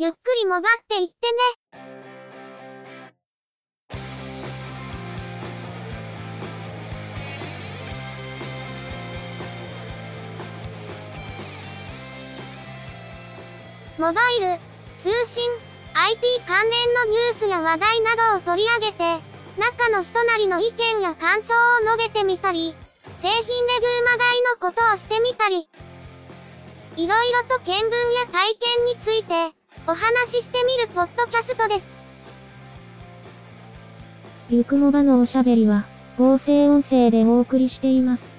ゆっくりもばっていってね。モバイル、通信、IT 関連のニュースや話題などを取り上げて、中の人なりの意見や感想を述べてみたり、製品レビューまがいのことをしてみたり、いろいろと見聞や体験について、お話ししてみるポッドキャストです。ゆくもばのおしゃべりは、合成音声でお送りしています。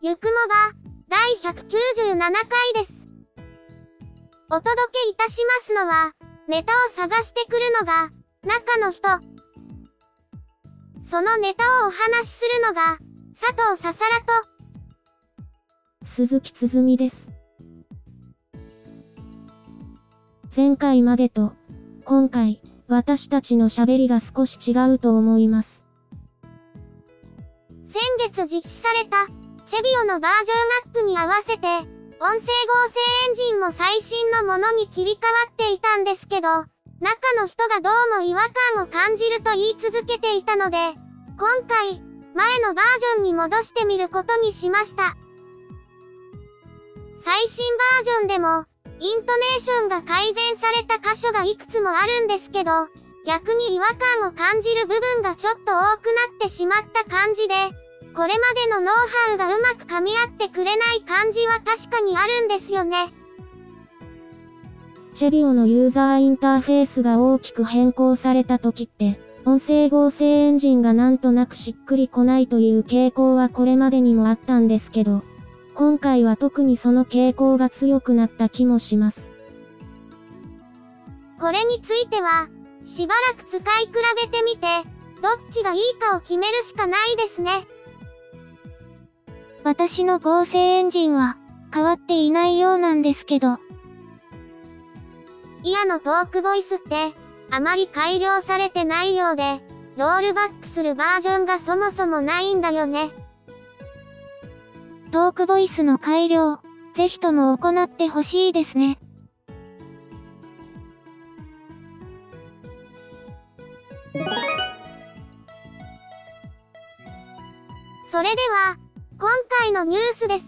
ゆくもば、第197回です。お届けいたしますのは、ネタを探してくるのが、中の人。そのネタをお話しするのが、佐藤ささらと、鈴木つづみです。前回までと、今回、私たちの喋りが少し違うと思います。先月実施された、チェビオのバージョンアップに合わせて、音声合成エンジンも最新のものに切り替わっていたんですけど、中の人がどうも違和感を感じると言い続けていたので、今回、前のバージョンに戻してみることにしました。最新バージョンでも、イントネーションが改善された箇所がいくつもあるんですけど、逆に違和感を感じる部分がちょっと多くなってしまった感じで、これまでのノウハウがうまく噛み合ってくれない感じは確かにあるんですよね。チェビオのユーザーインターフェースが大きく変更された時って、音声合成エンジンがなんとなくしっくりこないという傾向はこれまでにもあったんですけど、今回は特にその傾向が強くなった気もします。これについては、しばらく使い比べてみて、どっちがいいかを決めるしかないですね。私の合成エンジンは変わっていないようなんですけど、イヤのトークボイスって、あまり改良されてないようで、ロールバックするバージョンがそもそもないんだよね。トークボイスの改良、ぜひとも行ってほしいですね。それでは、今回のニュースです。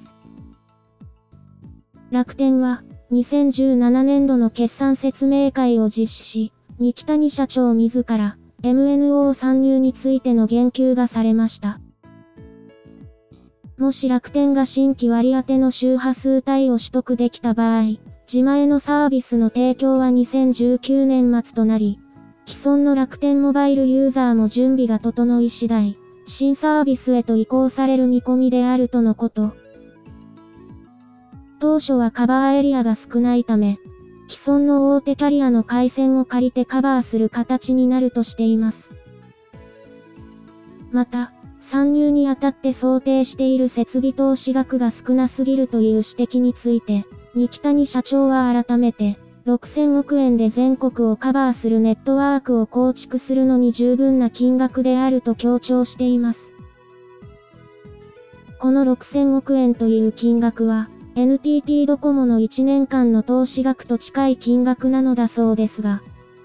楽天は、2017年度の決算説明会を実施し、三木谷社長自ら、MNO 参入についての言及がされました。もし楽天が新規割り当ての周波数帯を取得できた場合、自前のサービスの提供は2019年末となり、既存の楽天モバイルユーザーも準備が整い次第、新サービスへと移行される見込みであるとのこと。当初はカバーエリアが少ないため、既存の大手キャリアの回線を借りてカバーする形になるとしています。また、参入にあたって想定している設備投資額が少なすぎるという指摘について、三木谷社長は改めて、6000億円で全国をカバーするネットワークを構築するのに十分な金額であると強調しています。この6000億円という金額は、NTT ドコモの1年間の投資額と近い金額なのだそうですが、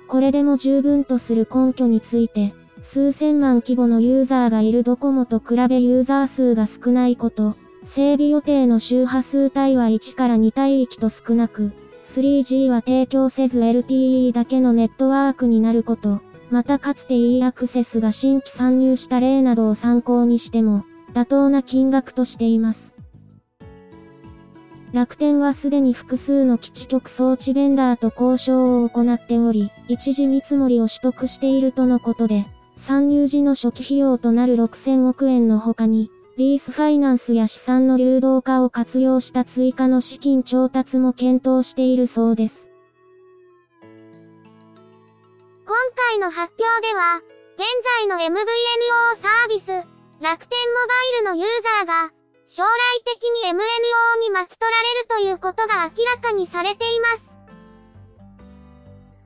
これでも十分とする根拠について、数千万規模のユーザーがいるドコモと比べユーザー数が少ないこと、整備予定の周波数帯は1から2帯域と少なく、3G は提供せず LTE だけのネットワークになること、またかつて e アクセスが新規参入した例などを参考にしても、妥当な金額としています。楽天はすでに複数の基地局装置ベンダーと交渉を行っており、一時見積もりを取得しているとのことで、参入時の初期費用となる6000億円の他に、リースファイナンスや資産の流動化を活用した追加の資金調達も検討しているそうです。今回の発表では、現在の MVNO サービス、楽天モバイルのユーザーが、将来的に MNO に巻き取られるということが明らかにされています。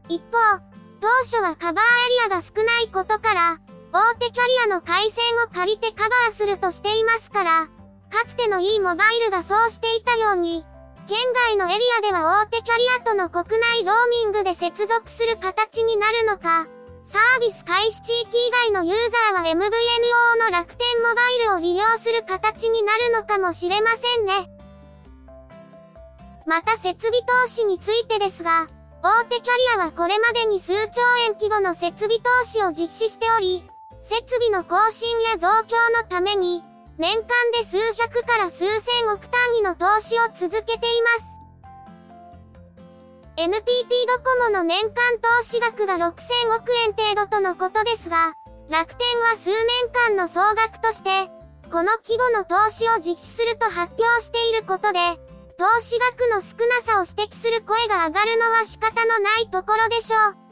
一方、当初はカバーエリアが少ないことから、大手キャリアの回線を借りてカバーするとしていますから、かつてのいいモバイルがそうしていたように、県外のエリアでは大手キャリアとの国内ローミングで接続する形になるのか、サービス開始地域以外のユーザーは MVNO の楽天モバイルを利用する形になるのかもしれませんね。また設備投資についてですが、大手キャリアはこれまでに数兆円規模の設備投資を実施しており、設備の更新や増強のために、年間で数百から数千億単位の投資を続けています。NTT ドコモの年間投資額が6000億円程度とのことですが、楽天は数年間の総額として、この規模の投資を実施すると発表していることで、投資額の少なさを指摘する声が上がるのは仕方のないところでしょう。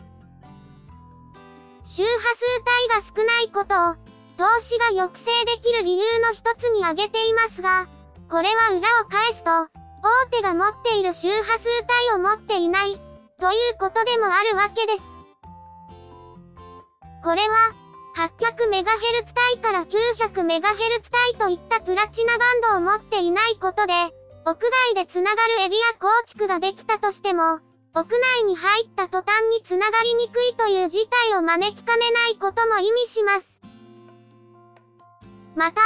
周波数帯が少ないことを、投資が抑制できる理由の一つに挙げていますが、これは裏を返すと、大手が持っている周波数帯を持っていない、ということでもあるわけです。これは、800MHz 帯から 900MHz 帯といったプラチナバンドを持っていないことで、屋外でつながるエリア構築ができたとしても、屋内に入った途端につながりにくいという事態を招きかねないことも意味します。また、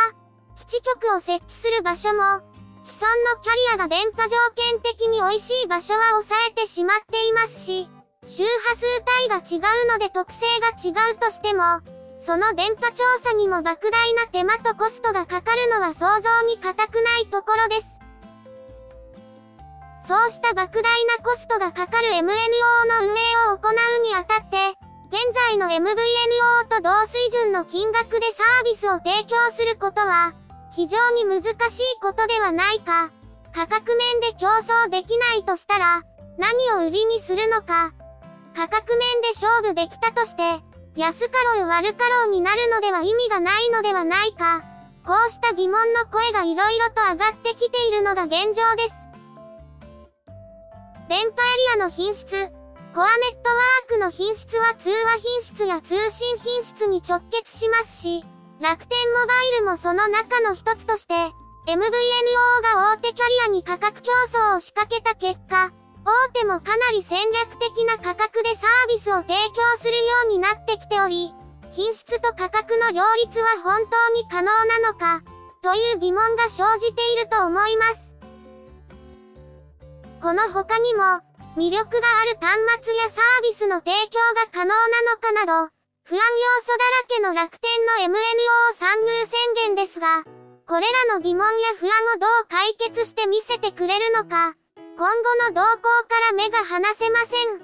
基地局を設置する場所も、既存のキャリアが電波条件的に美味しい場所は抑えてしまっていますし、周波数帯が違うので特性が違うとしても、その電波調査にも莫大な手間とコストがかかるのは想像に難くないところです。そうした莫大なコストがかかる MNO の運営を行うにあたって、現在の MVNO と同水準の金額でサービスを提供することは、非常に難しいことではないか。価格面で競争できないとしたら、何を売りにするのか。価格面で勝負できたとして、安かろう悪かろうになるのでは意味がないのではないか。こうした疑問の声が色々と上がってきているのが現状です。電波エリアの品質、コアネットワークの品質は通話品質や通信品質に直結しますし、楽天モバイルもその中の一つとして、MVNO が大手キャリアに価格競争を仕掛けた結果、大手もかなり戦略的な価格でサービスを提供するようになってきており、品質と価格の両立は本当に可能なのか、という疑問が生じていると思います。この他にも、魅力がある端末やサービスの提供が可能なのかなど、不安要素だらけの楽天の MNO 参入宣言ですが、これらの疑問や不安をどう解決して見せてくれるのか、今後の動向から目が離せません。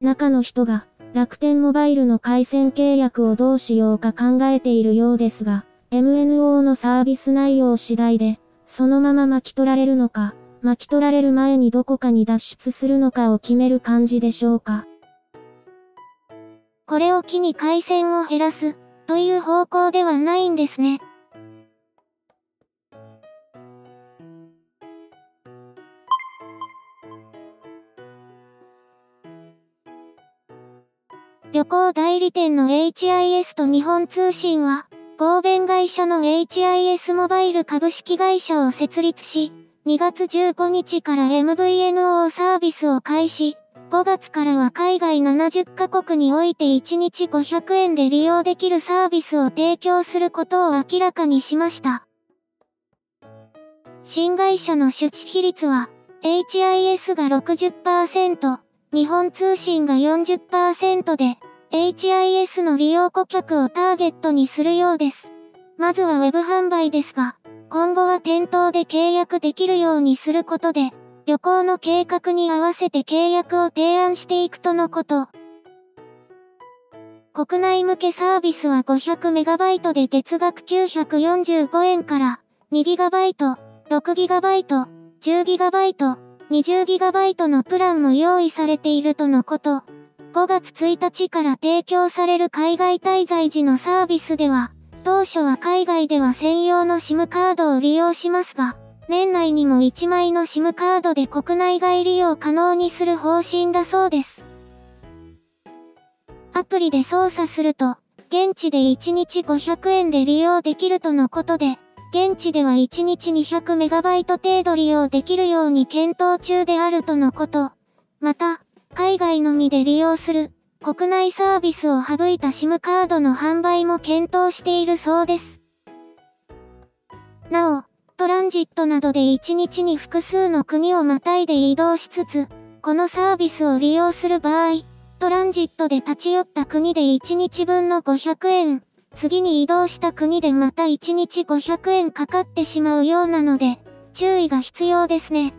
中の人が楽天モバイルの回線契約をどうしようか考えているようですが、MNO のサービス内容次第で、そのまま巻き取られるのか、巻き取られる前にどこかに脱出するのかを決める感じでしょうか。これを機に回線を減らす、という方向ではないんですね。旅行代理店の HIS と日本通信は、合弁会社の HIS モバイル株式会社を設立し、2月15日から MVNO サービスを開始。5月からは海外70カ国において1日500円で利用できるサービスを提供することを明らかにしました。新会社の出資比率は、HIS が60%、日本通信が40%で、HIS の利用顧客をターゲットにするようです。まずは Web 販売ですが、今後は店頭で契約できるようにすることで、旅行の計画に合わせて契約を提案していくとのこと。国内向けサービスは 500MB で月額945円から 2GB、6GB、10GB、20GB のプランも用意されているとのこと。5月1日から提供される海外滞在時のサービスでは、当初は海外では専用の SIM カードを利用しますが、年内にも1枚の SIM カードで国内外利用可能にする方針だそうです。アプリで操作すると、現地で1日500円で利用できるとのことで、現地では1日 200MB 程度利用できるように検討中であるとのこと。また、海外のみで利用する国内サービスを省いた SIM カードの販売も検討しているそうです。なお、トランジットなどで1日に複数の国をまたいで移動しつつ、このサービスを利用する場合、トランジットで立ち寄った国で1日分の500円、次に移動した国でまた1日500円かかってしまうようなので、注意が必要ですね。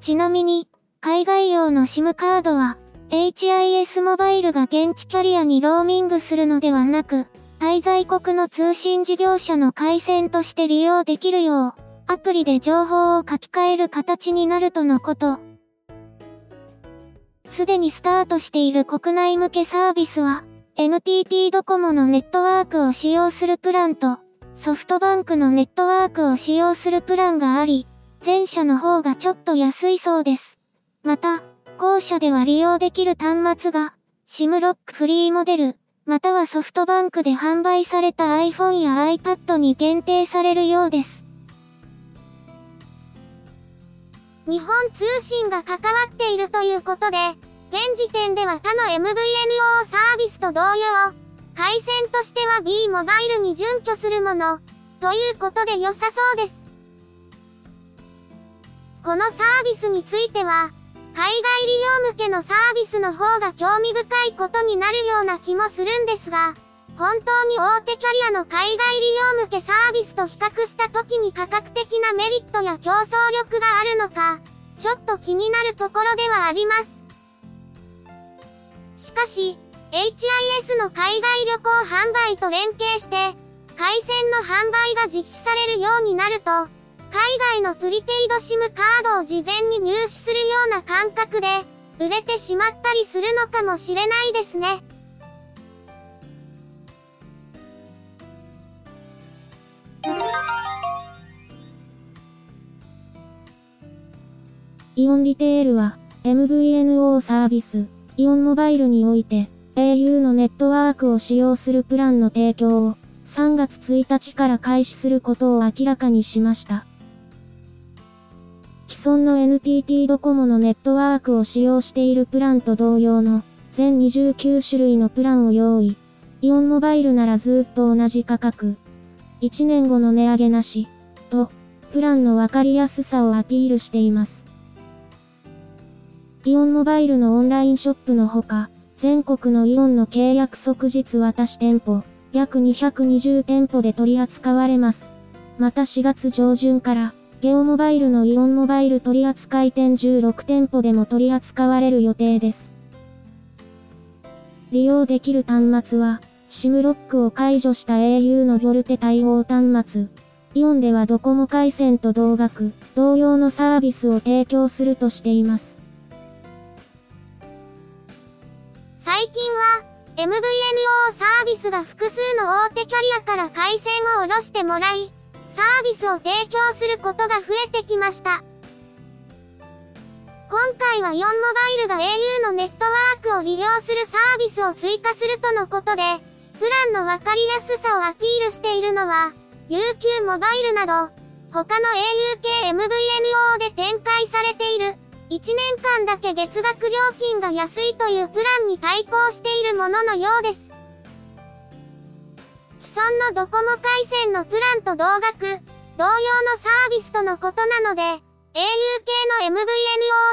ちなみに、海外用の SIM カードは、HIS モバイルが現地キャリアにローミングするのではなく、滞在国の通信事業者の回線として利用できるよう、アプリで情報を書き換える形になるとのこと。すでにスタートしている国内向けサービスは、NTT ドコモのネットワークを使用するプランと、ソフトバンクのネットワークを使用するプランがあり、前者の方がちょっと安いそうです。また、後者では利用できる端末が、SIM ロックフリーモデル、またはソフトバンクで販売された iPhone や iPad に限定されるようです。日本通信が関わっているということで、現時点では他の MVNO サービスと同様、回線としては B モバイルに準拠するもの、ということで良さそうです。このサービスについては、海外利用向けのサービスの方が興味深いことになるような気もするんですが、本当に大手キャリアの海外利用向けサービスと比較した時に価格的なメリットや競争力があるのか、ちょっと気になるところではあります。しかし、HIS の海外旅行販売と連携して、回線の販売が実施されるようになると、海外のプリペイド SIM カードを事前に入手するような感覚で、売れてしまったりするのかもしれないですね。イオンリテールは MVNO サービス、イオンモバイルにおいて au のネットワークを使用するプランの提供を3月1日から開始することを明らかにしました。既存の NTT ドコモのネットワークを使用しているプランと同様の全29種類のプランを用意。イオンモバイルならずっと同じ価格。1年後の値上げなし。と、プランのわかりやすさをアピールしています。イオンモバイルのオンラインショップのほか、全国のイオンの契約即日渡し店舗、約220店舗で取り扱われます。また4月上旬から、ゲオモバイルのイオンモバイル取扱店16店舗でも取り扱われる予定です。利用できる端末は、SIM ロックを解除した au のボルテ対応端末。イオンではドコモ回線と同額、同様のサービスを提供するとしています。最近は、MVNO サービスが複数の大手キャリアから回線を下ろしてもらい、サービスを提供することが増えてきました。今回は4モバイルが au のネットワークを利用するサービスを追加するとのことで、プランのわかりやすさをアピールしているのは、UQ モバイルなど、他の au 系 MVNO で展開されている、1年間だけ月額料金が安いというプランに対抗しているもののようです。既存のドコモ回線のプランと同額、同様のサービスとのことなので、au 系の MVNO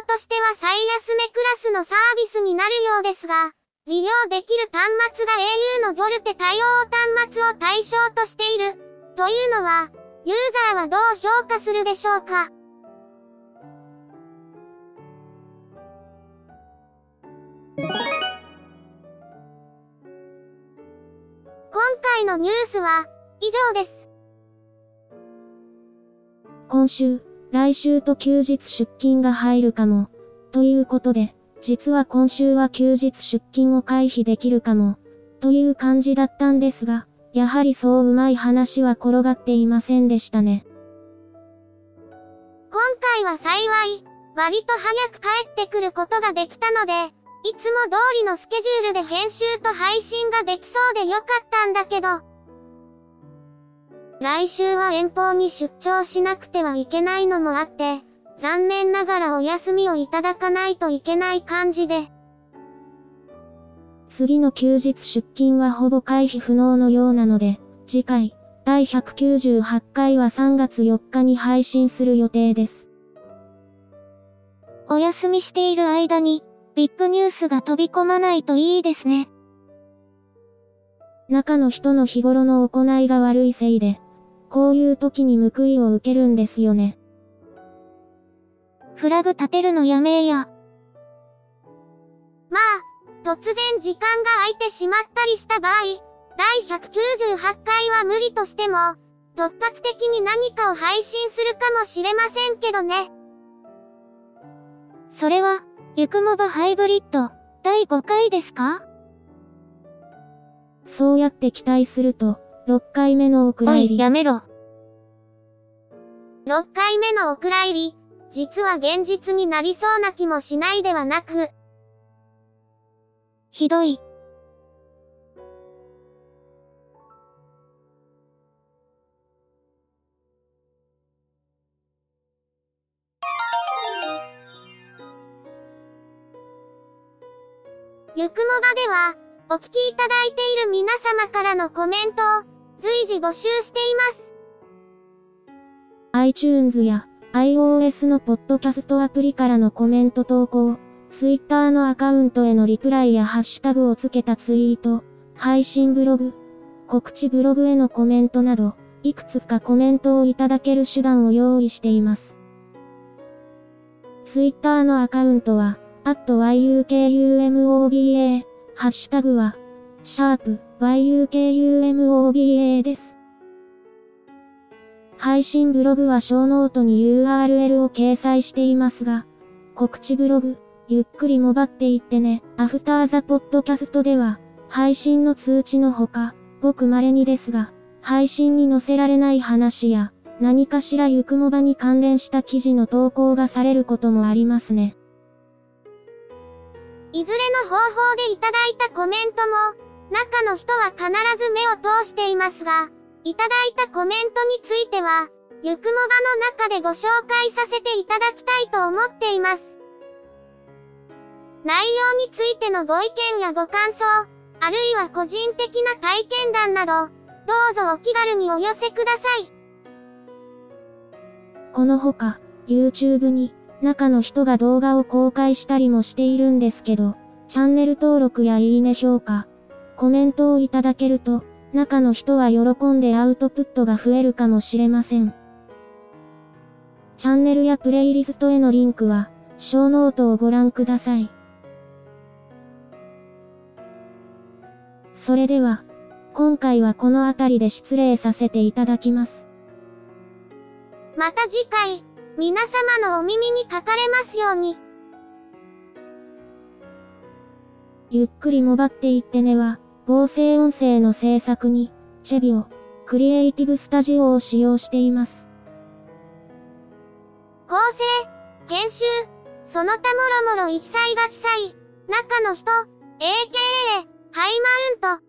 としては最安値クラスのサービスになるようですが、利用できる端末が au のボルテ対応端末を対象としている、というのは、ユーザーはどう評価するでしょうか？回のニュースは以上です。今週、来週と休日出勤が入るかも。ということで、実は今週は休日出勤を回避できるかも。という感じだったんですが、やはりそううまい話は転がっていませんでしたね。今回は幸い、割と早く帰ってくることができたので、いつも通りのスケジュールで編集と配信ができそうでよかったんだけど、来週は遠方に出張しなくてはいけないのもあって、残念ながらお休みをいただかないといけない感じで。次の休日出勤はほぼ回避不能のようなので、次回、第198回は3月4日に配信する予定です。お休みしている間に、ビッグニュースが飛び込まないといいですね。中の人の日頃の行いが悪いせいで、こういう時に報いを受けるんですよね。フラグ立てるのやめえや。まあ、突然時間が空いてしまったりした場合、第198回は無理としても、突発的に何かを配信するかもしれませんけどね。それは、ゆくもばハイブリッド、第5回ですか？そうやって期待すると、6回目のお蔵入り。やめろ。6回目のお蔵入り、実は現実になりそうな気もしないではなく。ひどい。ゆくもばでは、お聞きいただいている皆様からのコメントを随時募集しています。iTunes や iOS のポッドキャストアプリからのコメント投稿、Twitter のアカウントへのリプライやハッシュタグをつけたツイート、配信ブログ、告知ブログへのコメントなど、いくつかコメントをいただける手段を用意しています。Twitter のアカウントは、yukumoba、ハッシュタグは、シャープ yukumoba です。配信ブログはショーノートに URL を掲載していますが、告知ブログ、ゆっくりもばっていってね、アフターザポッドキャストでは、配信の通知のほか、ごく稀にですが、配信に載せられない話や、何かしらゆくもばに関連した記事の投稿がされることもありますね。いずれの方法でいただいたコメントも、中の人は必ず目を通していますが、いただいたコメントについては、ゆくもばの中でご紹介させていただきたいと思っています。内容についてのご意見やご感想、あるいは個人的な体験談など、どうぞお気軽にお寄せください。このほか、YouTube に、中の人が動画を公開したりもしているんですけど、チャンネル登録やいいね評価、コメントをいただけると、中の人は喜んでアウトプットが増えるかもしれません。チャンネルやプレイリストへのリンクは、ショーノートをご覧ください。それでは、今回はこの辺りで失礼させていただきます。また次回、皆様のお耳にかかれますように。ゆっくりもばっていってねは、合成音声の制作に、チェビオ、クリエイティブスタジオを使用しています。構成、編集、その他もろもろ一切が地裁、中の人、AKA、ハイマウント。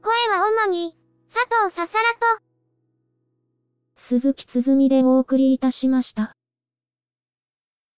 声は主に、佐藤ささらと、鈴木つづみでお送りいたしました。